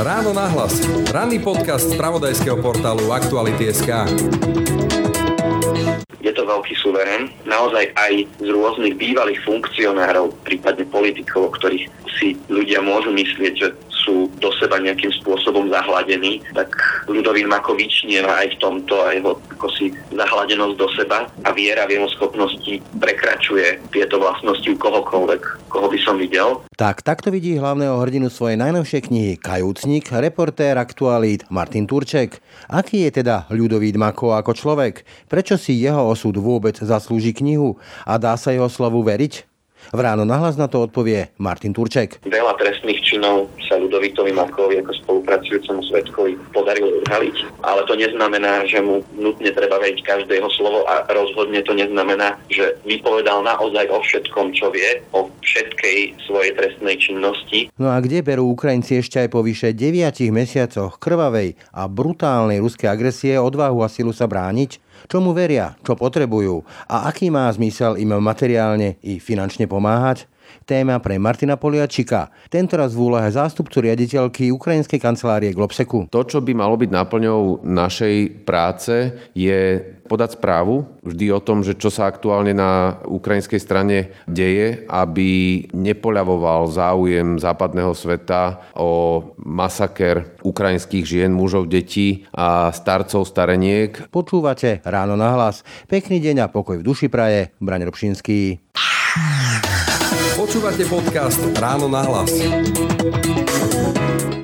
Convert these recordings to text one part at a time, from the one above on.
Ráno nahlas. Ranný podcast z pravodajského portálu Aktuality.sk je to veľký suverén, naozaj aj z rôznych bývalých funkcionárov, prípadne politikov, ktorých si ľudia môžu myslieť, že do seba nejakým spôsobom zahladení, tak Ľudovít Makovič nie aj v tomto a jeho ako si zahladenosť do seba a viera v jeho schopnosti prekračuje tieto vlastnosti u kohokoľvek, koho by som videl. Tak, takto vidí hlavného hrdinu svojej najnovšej knihy Kajúcnik, reportér aktualít Martin Turček. Aký je teda Ľudovít Mako ako človek? Prečo si jeho osud vôbec zaslúži knihu? A dá sa jeho slovu veriť? V ráno nahlas na to odpovie Martin Turček. Veľa trestných činov sa Ludovitovi Makovi ako spolupracujúcemu svetkovi podarilo odhaliť, ale to neznamená, že mu nutne treba veriť každé jeho slovo a rozhodne to neznamená, že vypovedal naozaj o všetkom, čo vie, o všetkej svojej trestnej činnosti. No a kde berú Ukrajinci ešte aj po vyše 9 mesiacoch krvavej a brutálnej ruskej agresie odvahu a silu sa brániť? Čomu veria, čo potrebujú a aký má zmysel im materiálne i finančne pomáhať? Téma pre Martina Poliačika, tentoraz v úlohe zástupcu riaditeľky Ukrajinskej kancelárie Globseku. To, čo by malo byť náplňou našej práce, je podať správu vždy o tom, že čo sa aktuálne na ukrajinskej strane deje, aby nepoľavoval záujem západného sveta o masaker ukrajinských žien, mužov, detí a starcov, stareniek. Počúvate ráno na hlas. Pekný deň a pokoj v duši praje. Braň Robšinský. Počúvate podcast Ráno na hlas.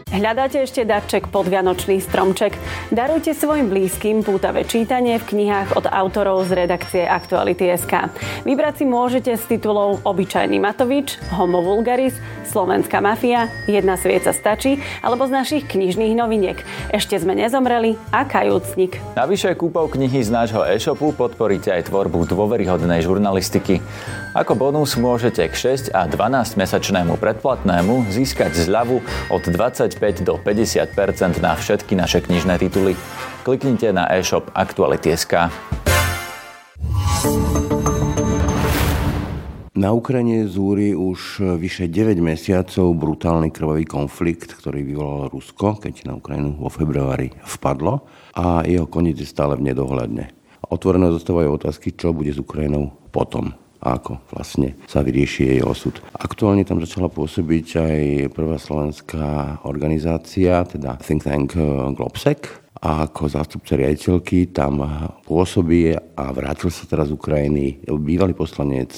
Hľadáte ešte darček pod Vianočný stromček? Darujte svojim blízkym pútavé čítanie v knihách od autorov z redakcie Aktuality.sk. Vybrať si môžete z titulov Obyčajný Matovič, Homo Vulgaris, Slovenská mafia, Jedna svieca stačí, alebo z našich knižných noviniek Ešte sme nezomreli a Kajúcnik. Navyše kúpou knihy z nášho e-shopu podporíte aj tvorbu dôveryhodnej žurnalistiky. Ako bonus môžete k 6 a 12 mesačnému predplatnému získať zľavu od 25 do 50% na všetky naše knižné tituly. Kliknite na e-shop Aktuality.sk. Na Ukrajine zúri už vyše 9 mesiacov brutálny krvavý konflikt, ktorý vyvolal Rusko, keď na Ukrajinu vo februári vpadlo a jeho koniec je stále v nedohľadne. Otvorené zostávajú otázky, čo bude s Ukrajinou potom a ako vlastne sa vyrieši jej osud. Aktuálne tam začala pôsobiť aj prvá slovenská organizácia, teda Think Tank eh, Globsec, a ako zástupca riaditeľky tam pôsobí a vrátil sa teraz z Ukrajiny bývalý poslanec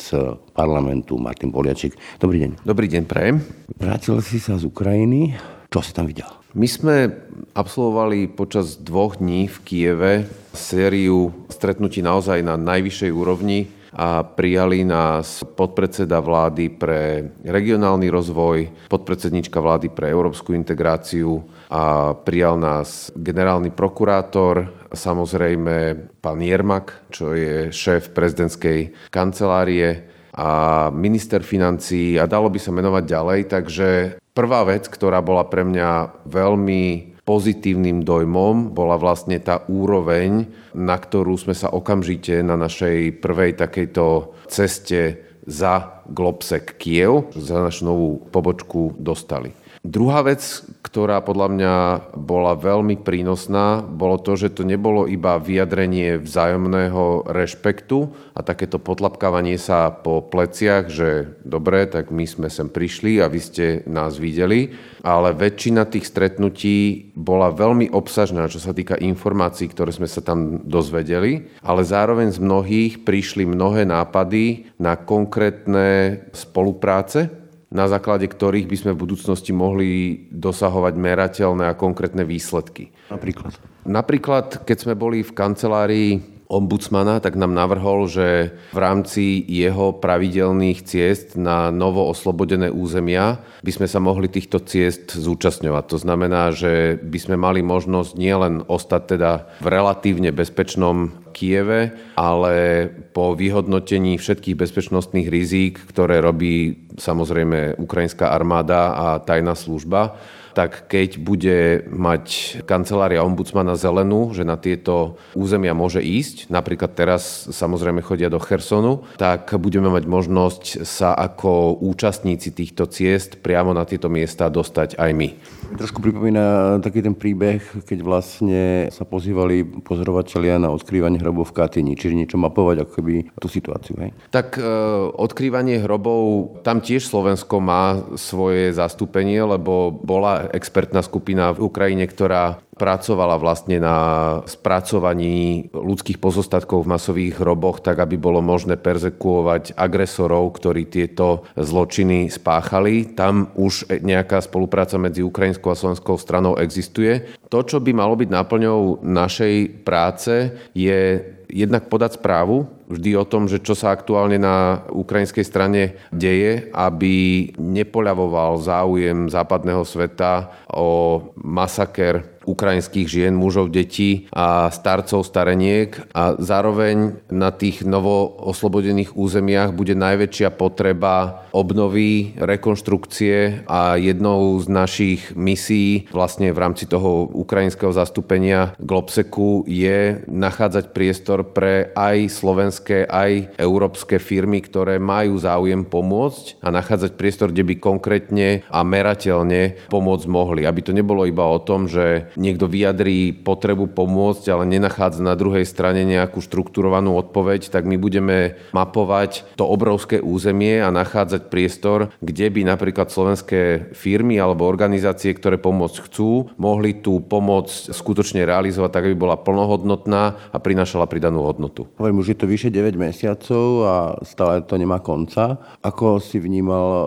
parlamentu Martin Poliačik. Dobrý deň. Dobrý deň, prajem. Vrátil si sa z Ukrajiny. Čo si tam videl? My sme absolvovali počas dvoch dní v Kieve sériu stretnutí naozaj na najvyššej úrovni a prijali nás podpredseda vlády pre regionálny rozvoj, podpredsednička vlády pre európsku integráciu a prijal nás generálny prokurátor, samozrejme pán Jermak, čo je šéf prezidentskej kancelárie a minister financí a dalo by sa menovať ďalej. Takže prvá vec, ktorá bola pre mňa veľmi pozitívnym dojmom bola vlastne tá úroveň, na ktorú sme sa okamžite na našej prvej takejto ceste za Globsek Kiev, za našu novú pobočku dostali. Druhá vec, ktorá podľa mňa bola veľmi prínosná, bolo to, že to nebolo iba vyjadrenie vzájomného rešpektu a takéto potlapkávanie sa po pleciach, že dobre, tak my sme sem prišli a vy ste nás videli, ale väčšina tých stretnutí bola veľmi obsažná, čo sa týka informácií, ktoré sme sa tam dozvedeli, ale zároveň z mnohých prišli mnohé nápady na konkrétne spolupráce, na základe ktorých by sme v budúcnosti mohli dosahovať merateľné a konkrétne výsledky. Napríklad? Napríklad, keď sme boli v kancelárii ombudsmana, tak nám navrhol, že v rámci jeho pravidelných ciest na novo oslobodené územia by sme sa mohli týchto ciest zúčastňovať. To znamená, že by sme mali možnosť nielen ostať teda v relatívne bezpečnom Kieve, ale po vyhodnotení všetkých bezpečnostných rizík, ktoré robí samozrejme ukrajinská armáda a tajná služba, tak keď bude mať kancelária ombudsmana zelenú, že na tieto územia môže ísť, napríklad teraz samozrejme chodia do Chersonu, tak budeme mať možnosť sa ako účastníci týchto ciest priamo na tieto miesta dostať aj my. Trošku pripomína taký ten príbeh, keď vlastne sa pozývali pozorovateľia na odkrývanie hrobov v Katyni, čiže niečo mapovať ako keby tú situáciu. Hej? Tak e, odkrývanie hrobov, tam tiež Slovensko má svoje zastúpenie, lebo bola expertná skupina v Ukrajine, ktorá pracovala vlastne na spracovaní ľudských pozostatkov v masových hroboch, tak aby bolo možné perzekuovať agresorov, ktorí tieto zločiny spáchali. Tam už nejaká spolupráca medzi ukrajinskou a slovenskou stranou existuje. To, čo by malo byť náplňou našej práce, je jednak podať správu vždy o tom, že čo sa aktuálne na ukrajinskej strane deje, aby nepoľavoval záujem západného sveta o masaker ukrajinských žien, mužov, detí a starcov, stareniek. A zároveň na tých novo oslobodených územiach bude najväčšia potreba obnovy, rekonštrukcie a jednou z našich misií vlastne v rámci toho ukrajinského zastúpenia Globseku je nachádzať priestor pre aj slovenské, aj európske firmy, ktoré majú záujem pomôcť a nachádzať priestor, kde by konkrétne a merateľne pomôcť mohli. Aby to nebolo iba o tom, že niekto vyjadrí potrebu pomôcť, ale nenachádza na druhej strane nejakú štrukturovanú odpoveď, tak my budeme mapovať to obrovské územie a nachádzať priestor, kde by napríklad slovenské firmy alebo organizácie, ktoré pomôcť chcú, mohli tú pomoc skutočne realizovať tak, aby bola plnohodnotná a prinášala pridanú hodnotu. Hovorím, už je to vyše 9 mesiacov a stále to nemá konca. Ako si vnímal e,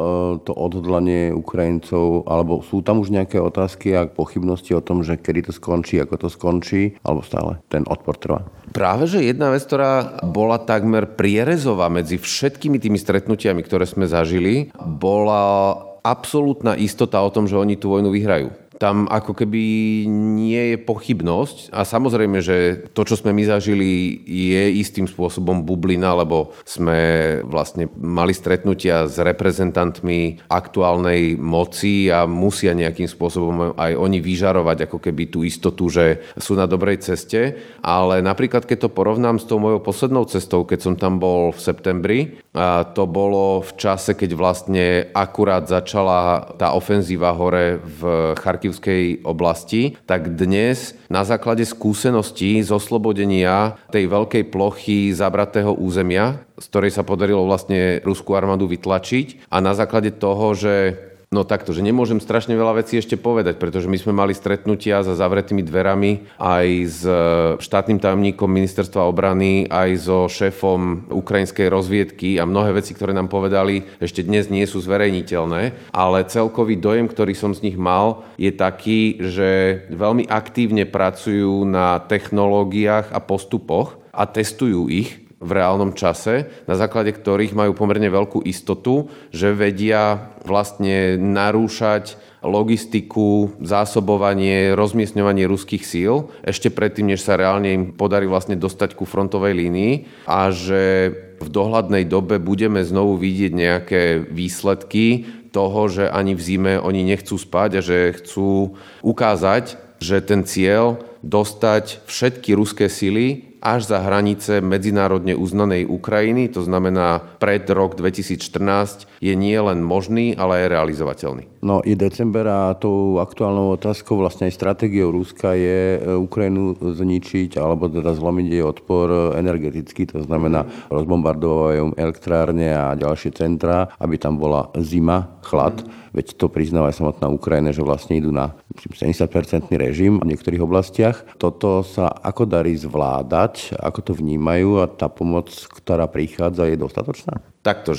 to odhodlanie Ukrajincov, alebo sú tam už nejaké otázky a pochybnosti o tom, že kedy to skončí, ako to skončí, alebo stále ten odpor trvá? Práve, že jedna vec, ktorá bola takmer prierezová medzi všetkými tými stretnutiami, ktoré sme zažili, bola absolútna istota o tom, že oni tú vojnu vyhrajú tam ako keby nie je pochybnosť a samozrejme, že to, čo sme my zažili, je istým spôsobom bublina, lebo sme vlastne mali stretnutia s reprezentantmi aktuálnej moci a musia nejakým spôsobom aj oni vyžarovať ako keby tú istotu, že sú na dobrej ceste. Ale napríklad, keď to porovnám s tou mojou poslednou cestou, keď som tam bol v septembri, a to bolo v čase, keď vlastne akurát začala tá ofenzíva hore v Charkivskej oblasti, tak dnes na základe skúseností z oslobodenia tej veľkej plochy zabratého územia, z ktorej sa podarilo vlastne ruskú armádu vytlačiť a na základe toho, že No takto, že nemôžem strašne veľa vecí ešte povedať, pretože my sme mali stretnutia za zavretými dverami aj s e, štátnym tajomníkom ministerstva obrany, aj so šéfom ukrajinskej rozviedky a mnohé veci, ktoré nám povedali, ešte dnes nie sú zverejniteľné, ale celkový dojem, ktorý som z nich mal, je taký, že veľmi aktívne pracujú na technológiách a postupoch a testujú ich v reálnom čase, na základe ktorých majú pomerne veľkú istotu, že vedia vlastne narúšať logistiku, zásobovanie, rozmiestňovanie ruských síl ešte predtým, než sa reálne im podarí vlastne dostať ku frontovej línii a že v dohľadnej dobe budeme znovu vidieť nejaké výsledky toho, že ani v zime oni nechcú spať a že chcú ukázať, že ten cieľ dostať všetky ruské sily až za hranice medzinárodne uznanej Ukrajiny, to znamená pred rok 2014, je nie len možný, ale aj realizovateľný. No je december a tou aktuálnou otázkou, vlastne aj stratégiou Ruska je e, Ukrajinu zničiť alebo teda zlomiť jej odpor energeticky, to znamená rozbombardovajú elektrárne a ďalšie centrá, aby tam bola zima, chlad. Veď to priznáva aj samotná Ukrajina, že vlastne idú na 70-percentný režim v niektorých oblastiach. Toto sa ako darí zvládať, ako to vnímajú a tá pomoc, ktorá prichádza, je dostatočná? Takto,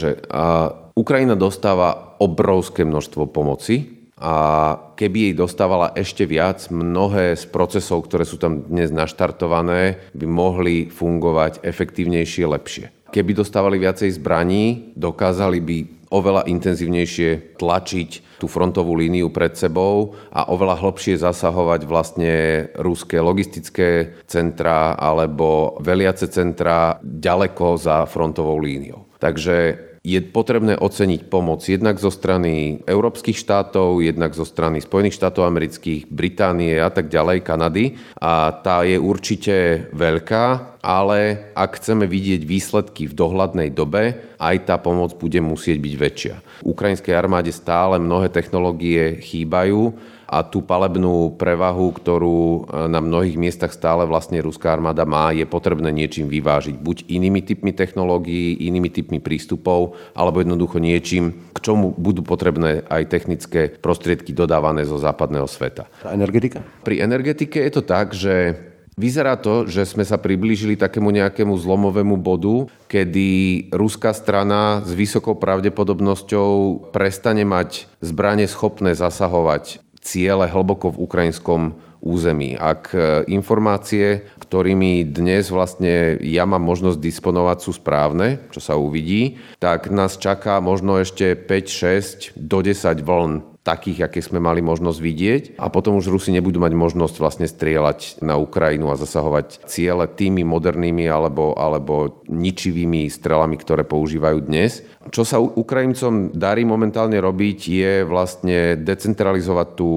Ukrajina dostáva obrovské množstvo pomoci, a keby jej dostávala ešte viac, mnohé z procesov, ktoré sú tam dnes naštartované, by mohli fungovať efektívnejšie, lepšie. Keby dostávali viacej zbraní, dokázali by oveľa intenzívnejšie tlačiť tú frontovú líniu pred sebou a oveľa hlbšie zasahovať vlastne ruské logistické centra alebo veliace centra ďaleko za frontovou líniou. Takže je potrebné oceniť pomoc jednak zo strany európskych štátov, jednak zo strany Spojených štátov amerických, Británie a tak ďalej, Kanady. A tá je určite veľká, ale ak chceme vidieť výsledky v dohľadnej dobe, aj tá pomoc bude musieť byť väčšia. Ukrajinskej armáde stále mnohé technológie chýbajú a tú palebnú prevahu, ktorú e, na mnohých miestach stále vlastne ruská armáda má, je potrebné niečím vyvážiť. Buď inými typmi technológií, inými typmi prístupov, alebo jednoducho niečím, k čomu budú potrebné aj technické prostriedky dodávané zo západného sveta. Energetika? Pri energetike je to tak, že Vyzerá to, že sme sa priblížili takému nejakému zlomovému bodu, kedy ruská strana s vysokou pravdepodobnosťou prestane mať zbranie schopné zasahovať ciele hlboko v ukrajinskom území. Ak e, informácie, ktorými dnes vlastne ja mám možnosť disponovať, sú správne, čo sa uvidí, tak nás čaká možno ešte 5, 6 do 10 vln takých, aké sme mali možnosť vidieť a potom už Rusi nebudú mať možnosť vlastne strieľať na Ukrajinu a zasahovať ciele tými modernými alebo, alebo ničivými strelami, ktoré používajú dnes. Čo sa Ukrajincom darí momentálne robiť je vlastne decentralizovať tú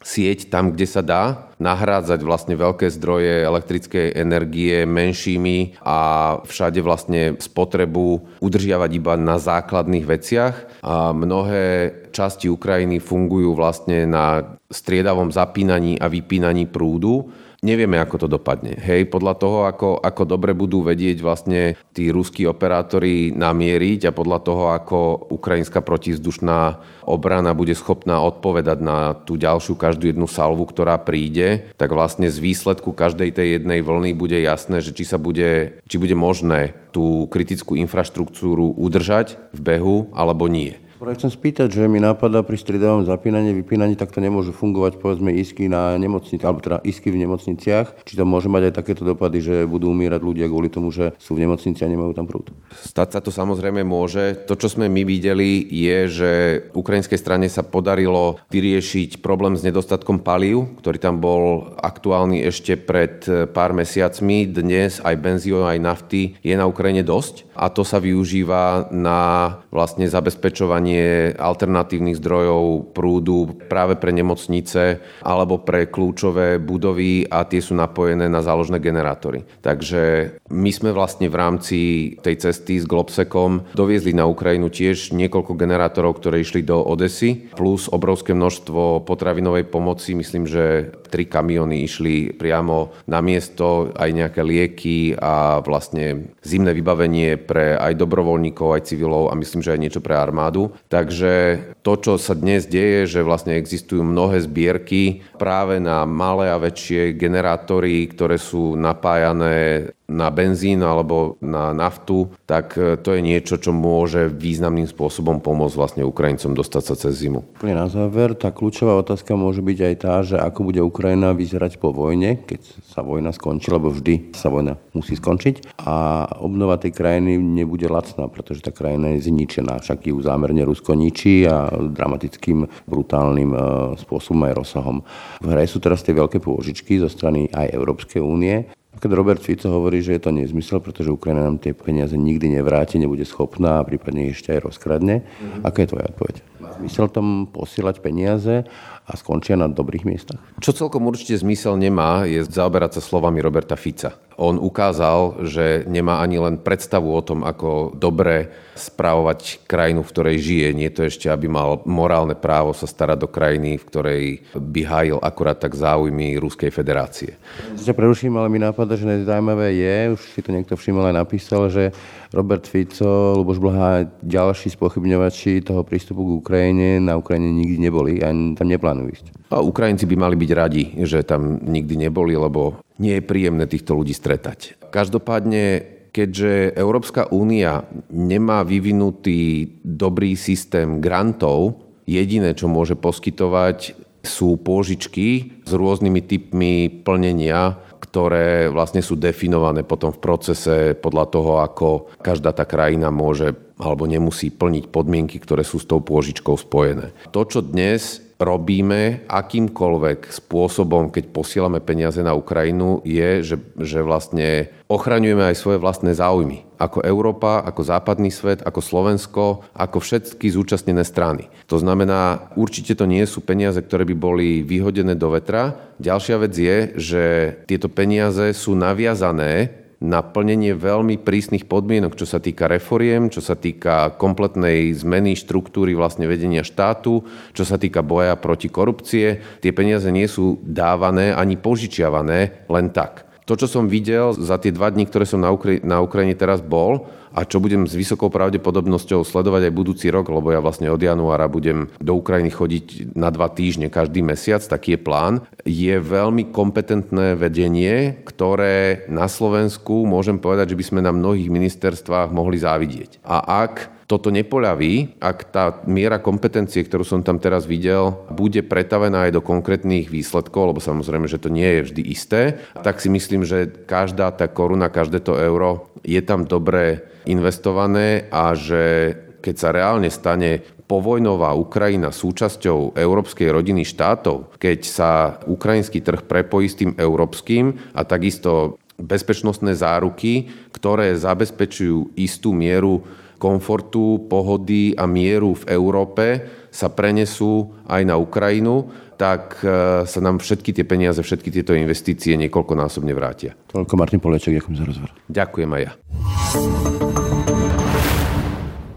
sieť tam, kde sa dá, nahrádzať vlastne veľké zdroje elektrickej energie menšími a všade vlastne spotrebu udržiavať iba na základných veciach. A mnohé časti Ukrajiny fungujú vlastne na striedavom zapínaní a vypínaní prúdu Nevieme, ako to dopadne. Hej, podľa toho, ako, ako dobre budú vedieť vlastne tí ruskí operátori namieriť a podľa toho, ako ukrajinská protizdušná obrana bude schopná odpovedať na tú ďalšiu každú jednu salvu, ktorá príde, tak vlastne z výsledku každej tej jednej vlny bude jasné, že či sa bude, či bude možné tú kritickú infraštruktúru udržať v behu alebo nie. Práve chcem spýtať, že mi napadá pri striedavom zapínaní, vypínaní, tak to nemôžu fungovať povedzme isky na nemocnici, alebo teda isky v nemocniciach. Či to môže mať aj takéto dopady, že budú umírať ľudia kvôli tomu, že sú v nemocnici a nemajú tam prúd? Stať sa to samozrejme môže. To, čo sme my videli, je, že ukrajinskej strane sa podarilo vyriešiť problém s nedostatkom palív, ktorý tam bol aktuálny ešte pred pár mesiacmi. Dnes aj benzínu, aj nafty je na Ukrajine dosť a to sa využíva na vlastne zabezpečovanie alternatívnych zdrojov prúdu práve pre nemocnice alebo pre kľúčové budovy a tie sú napojené na záložné generátory. Takže my sme vlastne v rámci tej cesty s Globsekom doviezli na Ukrajinu tiež niekoľko generátorov, ktoré išli do Odesy, plus obrovské množstvo potravinovej pomoci. Myslím, že tri kamiony išli priamo na miesto, aj nejaké lieky a vlastne zimné vybavenie pre aj dobrovoľníkov, aj civilov a myslím, že aj niečo pre armádu. Takže to, čo sa dnes deje, že vlastne existujú mnohé zbierky práve na malé a väčšie generátory, ktoré sú napájané na benzín alebo na naftu, tak e, to je niečo, čo môže významným spôsobom pomôcť vlastne Ukrajincom dostať sa cez zimu. Na záver, tá kľúčová otázka môže byť aj tá, že ako bude Ukrajina vyzerať po vojne, keď sa vojna skončí, lebo vždy sa vojna musí skončiť a obnova tej krajiny nebude lacná, pretože tá krajina je zničená, však ju zámerne Rusko ničí a dramatickým, brutálnym e, spôsobom aj rozsahom. V hre sú teraz tie veľké pôžičky zo strany aj Európskej únie keď Robert Fico hovorí, že je to nezmysel, pretože Ukrajina nám tie peniaze nikdy nevráti, nebude schopná a prípadne ešte aj rozkradne. Mm-hmm. Aká je tvoja odpoveď? Má zmysel tom posielať peniaze a skončia na dobrých miestach? Čo celkom určite zmysel nemá, je zaoberať sa slovami Roberta Fica. On ukázal, že nemá ani len predstavu o tom, ako dobre správovať krajinu, v ktorej žije. Nie to ešte, aby mal morálne právo sa starať do krajiny, v ktorej by hájil akurát tak záujmy Ruskej federácie. Ja preruším, ale mi napadá, že zaujímavé je, už si to niekto všimol aj napísal, že Robert Fico, Luboš Blaha a ďalší spochybňovači toho prístupu k Ukrajine na Ukrajine nikdy neboli a tam neplánujú ísť. A Ukrajinci by mali byť radi, že tam nikdy neboli, lebo nie je príjemné týchto ľudí stretať. Každopádne, keďže Európska únia nemá vyvinutý dobrý systém grantov, jediné, čo môže poskytovať, sú pôžičky s rôznymi typmi plnenia, ktoré vlastne sú definované potom v procese podľa toho, ako každá tá krajina môže alebo nemusí plniť podmienky, ktoré sú s tou pôžičkou spojené. To, čo dnes robíme akýmkoľvek spôsobom, keď posielame peniaze na Ukrajinu, je, že, že vlastne ochraňujeme aj svoje vlastné záujmy. Ako Európa, ako západný svet, ako Slovensko, ako všetky zúčastnené strany. To znamená, určite to nie sú peniaze, ktoré by boli vyhodené do vetra. Ďalšia vec je, že tieto peniaze sú naviazané na plnenie veľmi prísnych podmienok, čo sa týka reforiem, čo sa týka kompletnej zmeny štruktúry vlastne vedenia štátu, čo sa týka boja proti korupcie. Tie peniaze nie sú dávané ani požičiavané len tak. To, čo som videl za tie dva dní, ktoré som na, Ukra- na Ukrajine teraz bol, a čo budem s vysokou pravdepodobnosťou sledovať aj budúci rok, lebo ja vlastne od januára budem do Ukrajiny chodiť na dva týždne každý mesiac, taký je plán, je veľmi kompetentné vedenie, ktoré na Slovensku môžem povedať, že by sme na mnohých ministerstvách mohli závidieť. A ak toto nepoľaví, ak tá miera kompetencie, ktorú som tam teraz videl, bude pretavená aj do konkrétnych výsledkov, lebo samozrejme, že to nie je vždy isté, tak si myslím, že každá tá koruna, každé to euro je tam dobre investované a že keď sa reálne stane povojnová Ukrajina súčasťou európskej rodiny štátov, keď sa ukrajinský trh prepojí s tým európskym a takisto bezpečnostné záruky, ktoré zabezpečujú istú mieru komfortu, pohody a mieru v Európe sa prenesú aj na Ukrajinu, tak e, sa nám všetky tie peniaze, všetky tieto investície niekoľkonásobne vrátia. Toľko Martin Polieček, ďakujem za rozhovor. Ďakujem aj ja.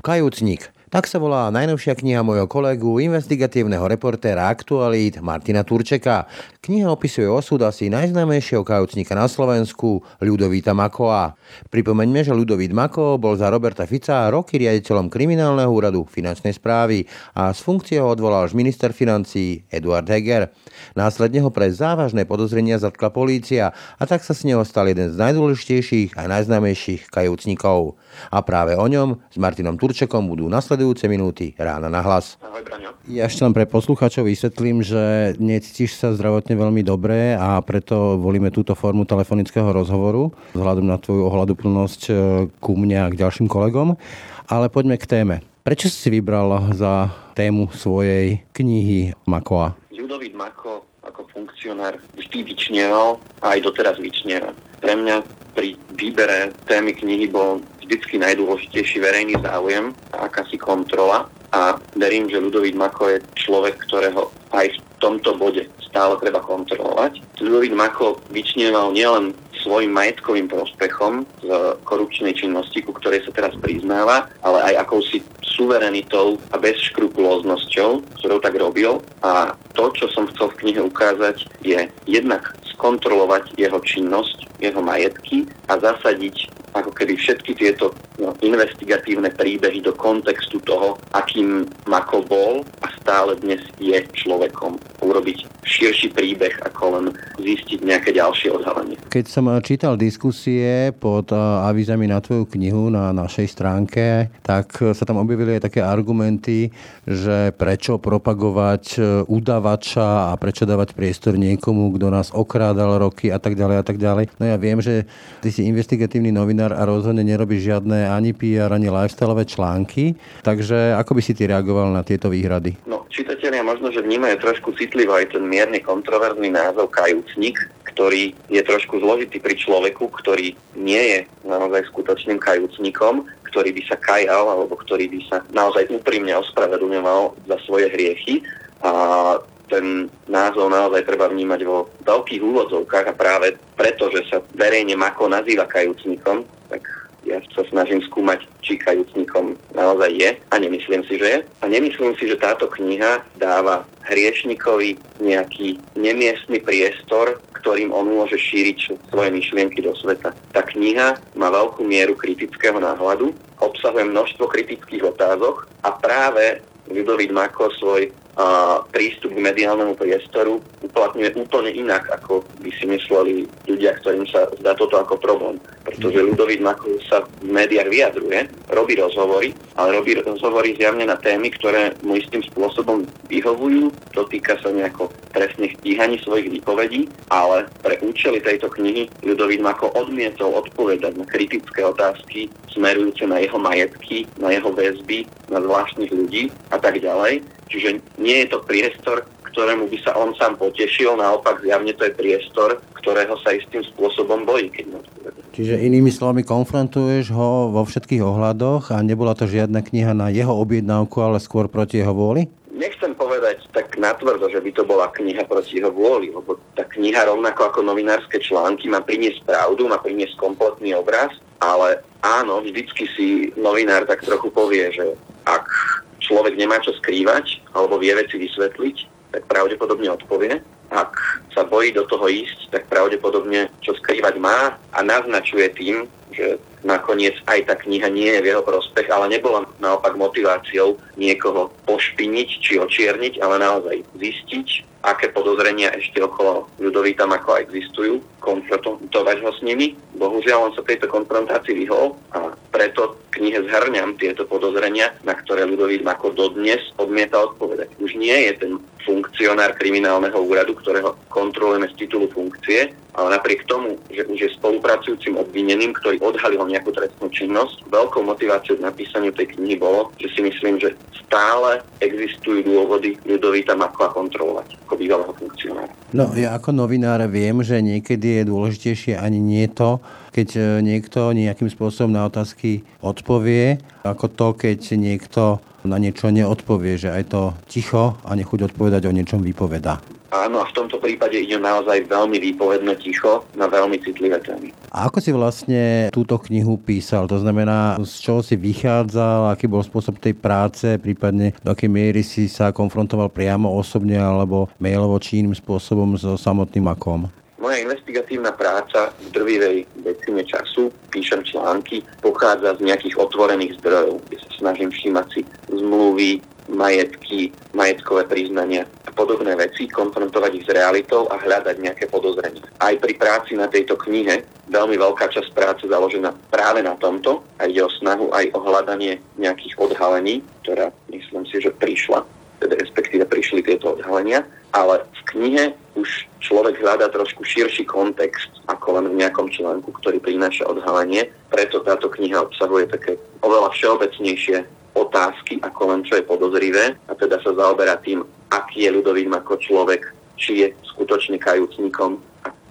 Kajúcnik. Tak sa volá najnovšia kniha mojho kolegu, investigatívneho reportéra Aktualít Martina Turčeka. Kniha opisuje osud asi najznámejšieho kajúcnika na Slovensku, Ľudovíta Makoa. Pripomeňme, že Ľudovít Mako bol za Roberta Fica roky riaditeľom kriminálneho úradu finančnej správy a z funkcie ho odvolal až minister financí Eduard Heger. Následne ho pre závažné podozrenia zatkla polícia a tak sa s neho stal jeden z najdôležitejších a najznámejších kajúcnikov. A práve o ňom s Martinom Turčekom budú nasledujúce minúty rána na hlas. Ja ešte len pre poslucháčov vysvetlím, že necítiš sa zdravotne veľmi dobre a preto volíme túto formu telefonického rozhovoru vzhľadom na tvoju ohľaduplnosť e, ku mne a k ďalším kolegom. Ale poďme k téme. Prečo si vybral za tému svojej knihy Makoa? Ľudovít Mako ako funkcionár vždy vyčnieval a aj doteraz vyčnieva. Pre mňa pri výbere témy knihy bol vždycky najdôležitejší verejný záujem a akási kontrola a verím, že Ľudovít Mako je človek, ktorého aj v tomto bode stále treba kontrolovať. Ľudovít Mako vyčnieval nielen svojim majetkovým prospechom z korupčnej činnosti, ku ktorej sa teraz priznáva, ale aj akousi suverenitou a bezškrupulóznosťou, ktorou tak robil. A to, čo som chcel v knihe ukázať, je jednak skontrolovať jeho činnosť, jeho majetky a zasadiť ako keby všetky tieto investigatívne príbehy do kontextu toho, akým Mako bol a stále dnes je človekom. Urobiť širší príbeh, ako len zistiť nejaké ďalšie odhalenie. Keď som čítal diskusie pod avizami na tvoju knihu na našej stránke, tak sa tam objavili aj také argumenty, že prečo propagovať udavača a prečo dávať priestor niekomu, kto nás okrádal roky a tak ďalej a tak ďalej. No ja viem, že ty si investigatívny novinár a rozhodne nerobíš žiadne ani PR, ani lifestyleové články. Takže ako by si ty reagoval na tieto výhrady? No, čitatelia možno, že vnímajú trošku citlivo aj ten mierne kontroverzný názov kajúcnik, ktorý je trošku zložitý pri človeku, ktorý nie je naozaj skutočným kajúcnikom, ktorý by sa kajal alebo ktorý by sa naozaj úprimne ospravedlňoval za svoje hriechy. A ten názov naozaj treba vnímať vo veľkých úvodzovkách a práve preto, že sa verejne Mako nazýva kajúcnikom, tak ja sa snažím skúmať, či kajúcnikom naozaj je a nemyslím si, že je. A nemyslím si, že táto kniha dáva hriešnikovi nejaký nemiestný priestor, ktorým on môže šíriť svoje myšlienky do sveta. Tá kniha má veľkú mieru kritického náhľadu, obsahuje množstvo kritických otázok a práve Ľudovít Mako svoj prístup k mediálnemu priestoru uplatňuje úplne inak, ako by si mysleli ľudia, ktorým sa zdá toto ako problém. Pretože mhm. Ludovít Mako sa v médiách vyjadruje, robí rozhovory, ale robí rozhovory zjavne na témy, ktoré mu istým spôsobom vyhovujú, dotýka sa nejako trestných stíhaní svojich výpovedí, ale pre účely tejto knihy Ľudovít Mako odmietol odpovedať na kritické otázky smerujúce na jeho majetky, na jeho väzby, na zvláštnych ľudí a tak ďalej Čiže nie je to priestor, ktorému by sa on sám potešil, naopak zjavne to je priestor, ktorého sa istým spôsobom bojí, keď Čiže inými slovami konfrontuješ ho vo všetkých ohľadoch a nebola to žiadna kniha na jeho objednávku, ale skôr proti jeho vôli? Nechcem povedať tak natvrdo, že by to bola kniha proti jeho vôli, lebo tá kniha rovnako ako novinárske články má priniesť pravdu, má priniesť kompletný obraz, ale áno, vždycky si novinár tak trochu povie, že ak človek nemá čo skrývať alebo vie veci vysvetliť, tak pravdepodobne odpovie. Ak sa bojí do toho ísť, tak pravdepodobne čo skrývať má a naznačuje tým, že nakoniec aj tá kniha nie je v jeho prospech, ale nebola naopak motiváciou niekoho pošpiniť či očierniť, ale naozaj zistiť, aké podozrenia ešte okolo Ľudovita Mako existujú, konfrontovať ho s nimi. Bohužiaľ, on sa tejto konfrontácii vyhol a preto knihe zhrňam tieto podozrenia, na ktoré Ľudovít Mako dodnes odmieta odpovedať. Už nie je ten funkcionár kriminálneho úradu, ktorého kontrolujeme z titulu funkcie, ale napriek tomu, že už je spolupracujúcim obvineným, ktorý odhalil nejakú trestnú činnosť, veľkou motiváciou k napísaniu tej knihy bolo, že si myslím, že stále existujú dôvody Ľudovita Makla kontrolovať ako bývalého funkcionára. No ja ako novinár viem, že niekedy je dôležitejšie ani nie to, keď e, niekto nejakým spôsobom na otázky odpovie, ako to, keď niekto na niečo neodpovie, že aj to ticho a nechuť odpovedať o niečom vypoveda. Áno, a v tomto prípade ide naozaj veľmi výpovedné ticho na veľmi citlivé témy. A ako si vlastne túto knihu písal? To znamená, z čoho si vychádzal, aký bol spôsob tej práce, prípadne do akej miery si sa konfrontoval priamo osobne alebo mailovo či iným spôsobom so samotným akom? Moja investigatívna práca v drvivej decime času, píšem články, pochádza z nejakých otvorených zdrojov, kde sa snažím všímať si zmluvy, majetky, majetkové priznania a podobné veci, konfrontovať ich s realitou a hľadať nejaké podozrenie. Aj pri práci na tejto knihe veľmi veľká časť práce založená práve na tomto a ide o snahu aj o hľadanie nejakých odhalení, ktorá myslím si, že prišla, respektíve prišli tieto odhalenia ale v knihe už človek hľadá trošku širší kontext ako len v nejakom článku, ktorý prináša odhalenie. Preto táto kniha obsahuje také oveľa všeobecnejšie otázky ako len čo je podozrivé a teda sa zaoberá tým, aký je ľudovým ako človek, či je skutočne kajúcnikom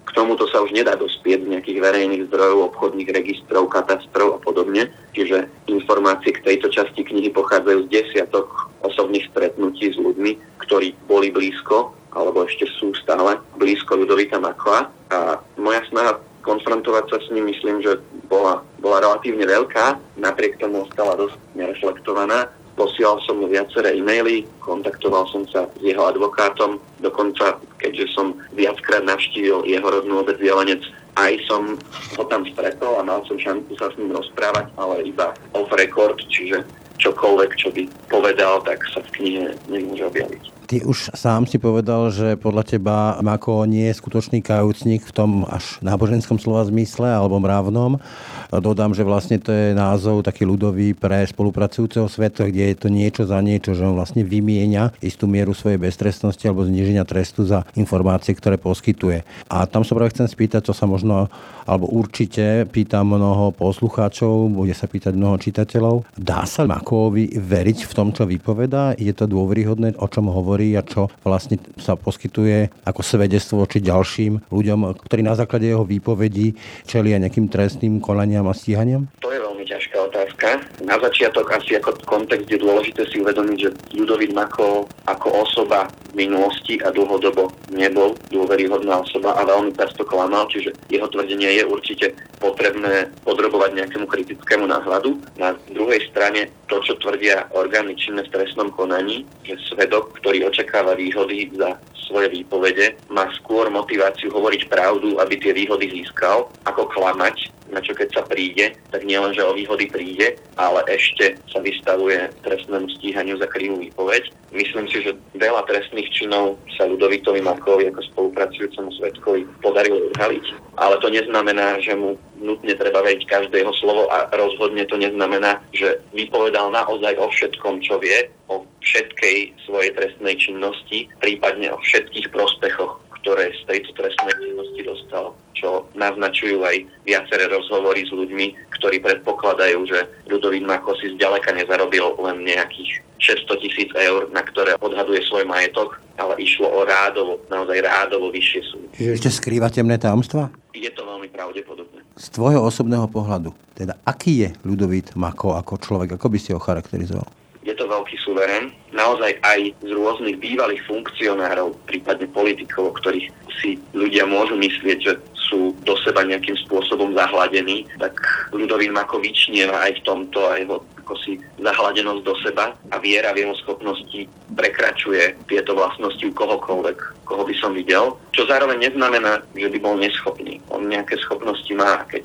k tomuto sa už nedá dospieť z nejakých verejných zdrojov, obchodných registrov, katastrov a podobne. Čiže informácie k tejto časti knihy pochádzajú z desiatok osobných stretnutí s ľuďmi, ktorí boli blízko, alebo ešte sú stále blízko Ľudovita Makla. A moja snaha konfrontovať sa s ním, myslím, že bola, bola relatívne veľká, napriek tomu ostala dosť nereflektovaná. Posielal som mu viaceré e-maily, kontaktoval som sa s jeho advokátom, dokonca keďže som viackrát navštívil jeho rodnú obec Jelenec, aj som ho tam stretol a mal som šancu sa s ním rozprávať, ale iba off record, čiže čokoľvek, čo by povedal, tak sa v knihe nemôže objaviť. Ty už sám si povedal, že podľa teba Mako nie je skutočný kajúcnik v tom až náboženskom slova zmysle alebo mravnom. Dodám, že vlastne to je názov taký ľudový pre spolupracujúceho sveta, kde je to niečo za niečo, že on vlastne vymieňa istú mieru svojej beztrestnosti alebo zniženia trestu za informácie, ktoré poskytuje. A tam sa práve chcem spýtať, čo sa možno, alebo určite pýtam mnoho poslucháčov, bude sa pýtať mnoho čitateľov. Dá sa Makovi veriť v tom, čo vypovedá? Je to dôveryhodné, o čom hovorí? Hovorí a čo vlastne sa poskytuje ako svedectvo či ďalším ľuďom, ktorí na základe jeho výpovedí čelia nejakým trestným konaniam a stíhaniam? To je veľmi ťažká otázka. Na začiatok asi ako kontext je dôležité si uvedomiť, že Ľudovít Mako ako osoba v minulosti a dlhodobo nebol dôveryhodná osoba a veľmi často klamal, čiže jeho tvrdenie je určite potrebné podrobovať nejakému kritickému náhľadu. Na druhej strane to, čo tvrdia orgány činné v trestnom konaní, že svedok, ktorý očakáva výhody za svoje výpovede, má skôr motiváciu hovoriť pravdu, aby tie výhody získal, ako klamať, na čo keď sa príde, tak nielen, že o výhody príde, ale ešte sa vystavuje trestnému stíhaniu za krivú výpoveď. Myslím si, že veľa trestných činov sa Ludovitovi Makovi ako spolupracujúcemu svetkovi podarilo odhaliť, ale to neznamená, že mu nutne treba veriť každé jeho slovo a rozhodne to neznamená, že vypovedal naozaj o všetkom, čo vie, o všetkej svojej trestnej činnosti, prípadne o všetkých prospechoch, ktoré z tejto trestnej činnosti dostal, čo naznačujú aj viaceré rozhovory s ľuďmi, ktorí predpokladajú, že Ľudovít Mako si zďaleka nezarobil len nejakých 600 tisíc eur, na ktoré odhaduje svoj majetok, ale išlo o rádovo, naozaj rádovo vyššie sumy. Čiže ešte skrýva temné tajomstva? Je to veľmi pravdepodobné. Z tvojho osobného pohľadu, teda aký je Ľudovít Mako ako človek, ako by si ho charakterizoval? To veľký suverén, naozaj aj z rôznych bývalých funkcionárov, prípadne politikov, o ktorých si ľudia môžu myslieť, že sú do seba nejakým spôsobom zahladení, tak Ľudovít Mako vyčnieva aj v tomto a jeho ako si zahladenosť do seba a viera v jeho schopnosti prekračuje tieto vlastnosti u kohokoľvek, koho by som videl. Čo zároveň neznamená, že by bol neschopný. On nejaké schopnosti má, keď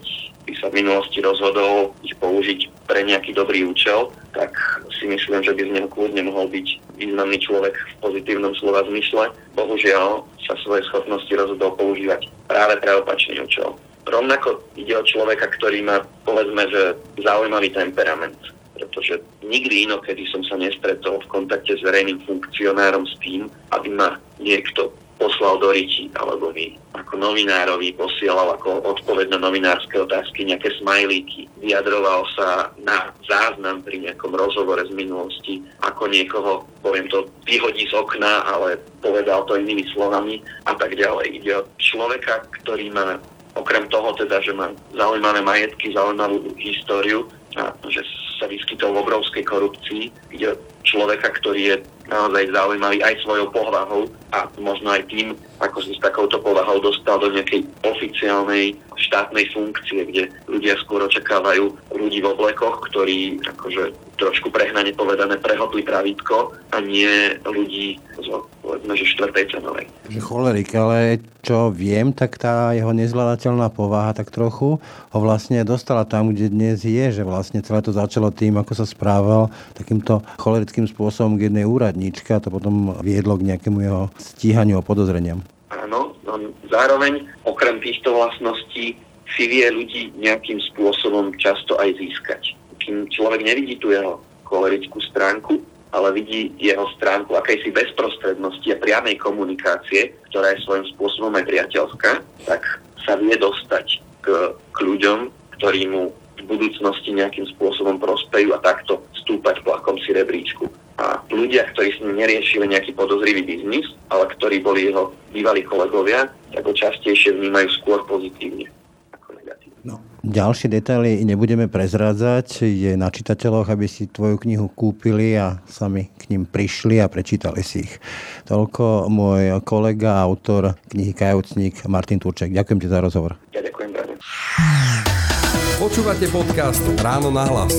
by sa v minulosti rozhodol ich použiť pre nejaký dobrý účel, tak si myslím, že by z neho kľudne mohol byť významný človek v pozitívnom slova zmysle. Bohužiaľ sa svoje schopnosti rozhodol používať práve pre opačný účel. Rovnako ide o človeka, ktorý má, povedzme, že zaujímavý temperament pretože nikdy inokedy som sa nestretol v kontakte s verejným funkcionárom s tým, aby ma niekto poslal do riti, alebo mi ako novinárovi posielal ako odpoveď na novinárske otázky nejaké smajlíky. Vyjadroval sa na záznam pri nejakom rozhovore z minulosti, ako niekoho, poviem to, vyhodí z okna, ale povedal to inými slovami a tak ďalej. Ide o človeka, ktorý má okrem toho teda, že má zaujímavé majetky, zaujímavú históriu a že sa vyskytol v obrovskej korupcii. Ide o človeka, ktorý je naozaj zaujímavý aj svojou povahou a možno aj tým, ako si s takouto povahou dostal do nejakej oficiálnej štátnej funkcie, kde ľudia skôr očakávajú ľudí v oblekoch, ktorí akože trošku prehnane povedané prehodli pravítko a nie ľudí zo povedzme, že štvrtej cenovej. Že cholerik, ale čo viem, tak tá jeho nezvládateľná povaha tak trochu ho vlastne dostala tam, kde dnes je, že vlastne celé to začalo tým, ako sa správal takýmto cholerickým spôsobom k jednej úradníčke a to potom viedlo k nejakému jeho stíhaniu a podozreniam. Áno, on zároveň okrem týchto vlastností si vie ľudí nejakým spôsobom často aj získať. Kým človek nevidí tú jeho cholerickú stránku, ale vidí jeho stránku akejsi bezprostrednosti a priamej komunikácie, ktorá je svojím spôsobom aj priateľská, tak sa vie dostať k, k ľuďom, ktorí mu v budúcnosti nejakým spôsobom prospejú a takto stúpať po akomsi rebríčku. A ľudia, ktorí s ním neriešili nejaký podozrivý biznis, ale ktorí boli jeho bývalí kolegovia, tak ho častejšie vnímajú skôr pozitívne. No, ďalšie detaily nebudeme prezrádzať. Je na čitateľoch, aby si tvoju knihu kúpili a sami k ním prišli a prečítali si ich. Toľko môj kolega, autor knihy Kajúcnik Martin Turček. Ďakujem ti za rozhovor. Ja ďakujem, Brane. Počúvate podcast Ráno na hlas.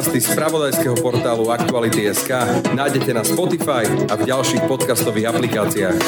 Podcasty z pravodajského portálu Aktuality.sk nájdete na Spotify a v ďalších podcastových aplikáciách.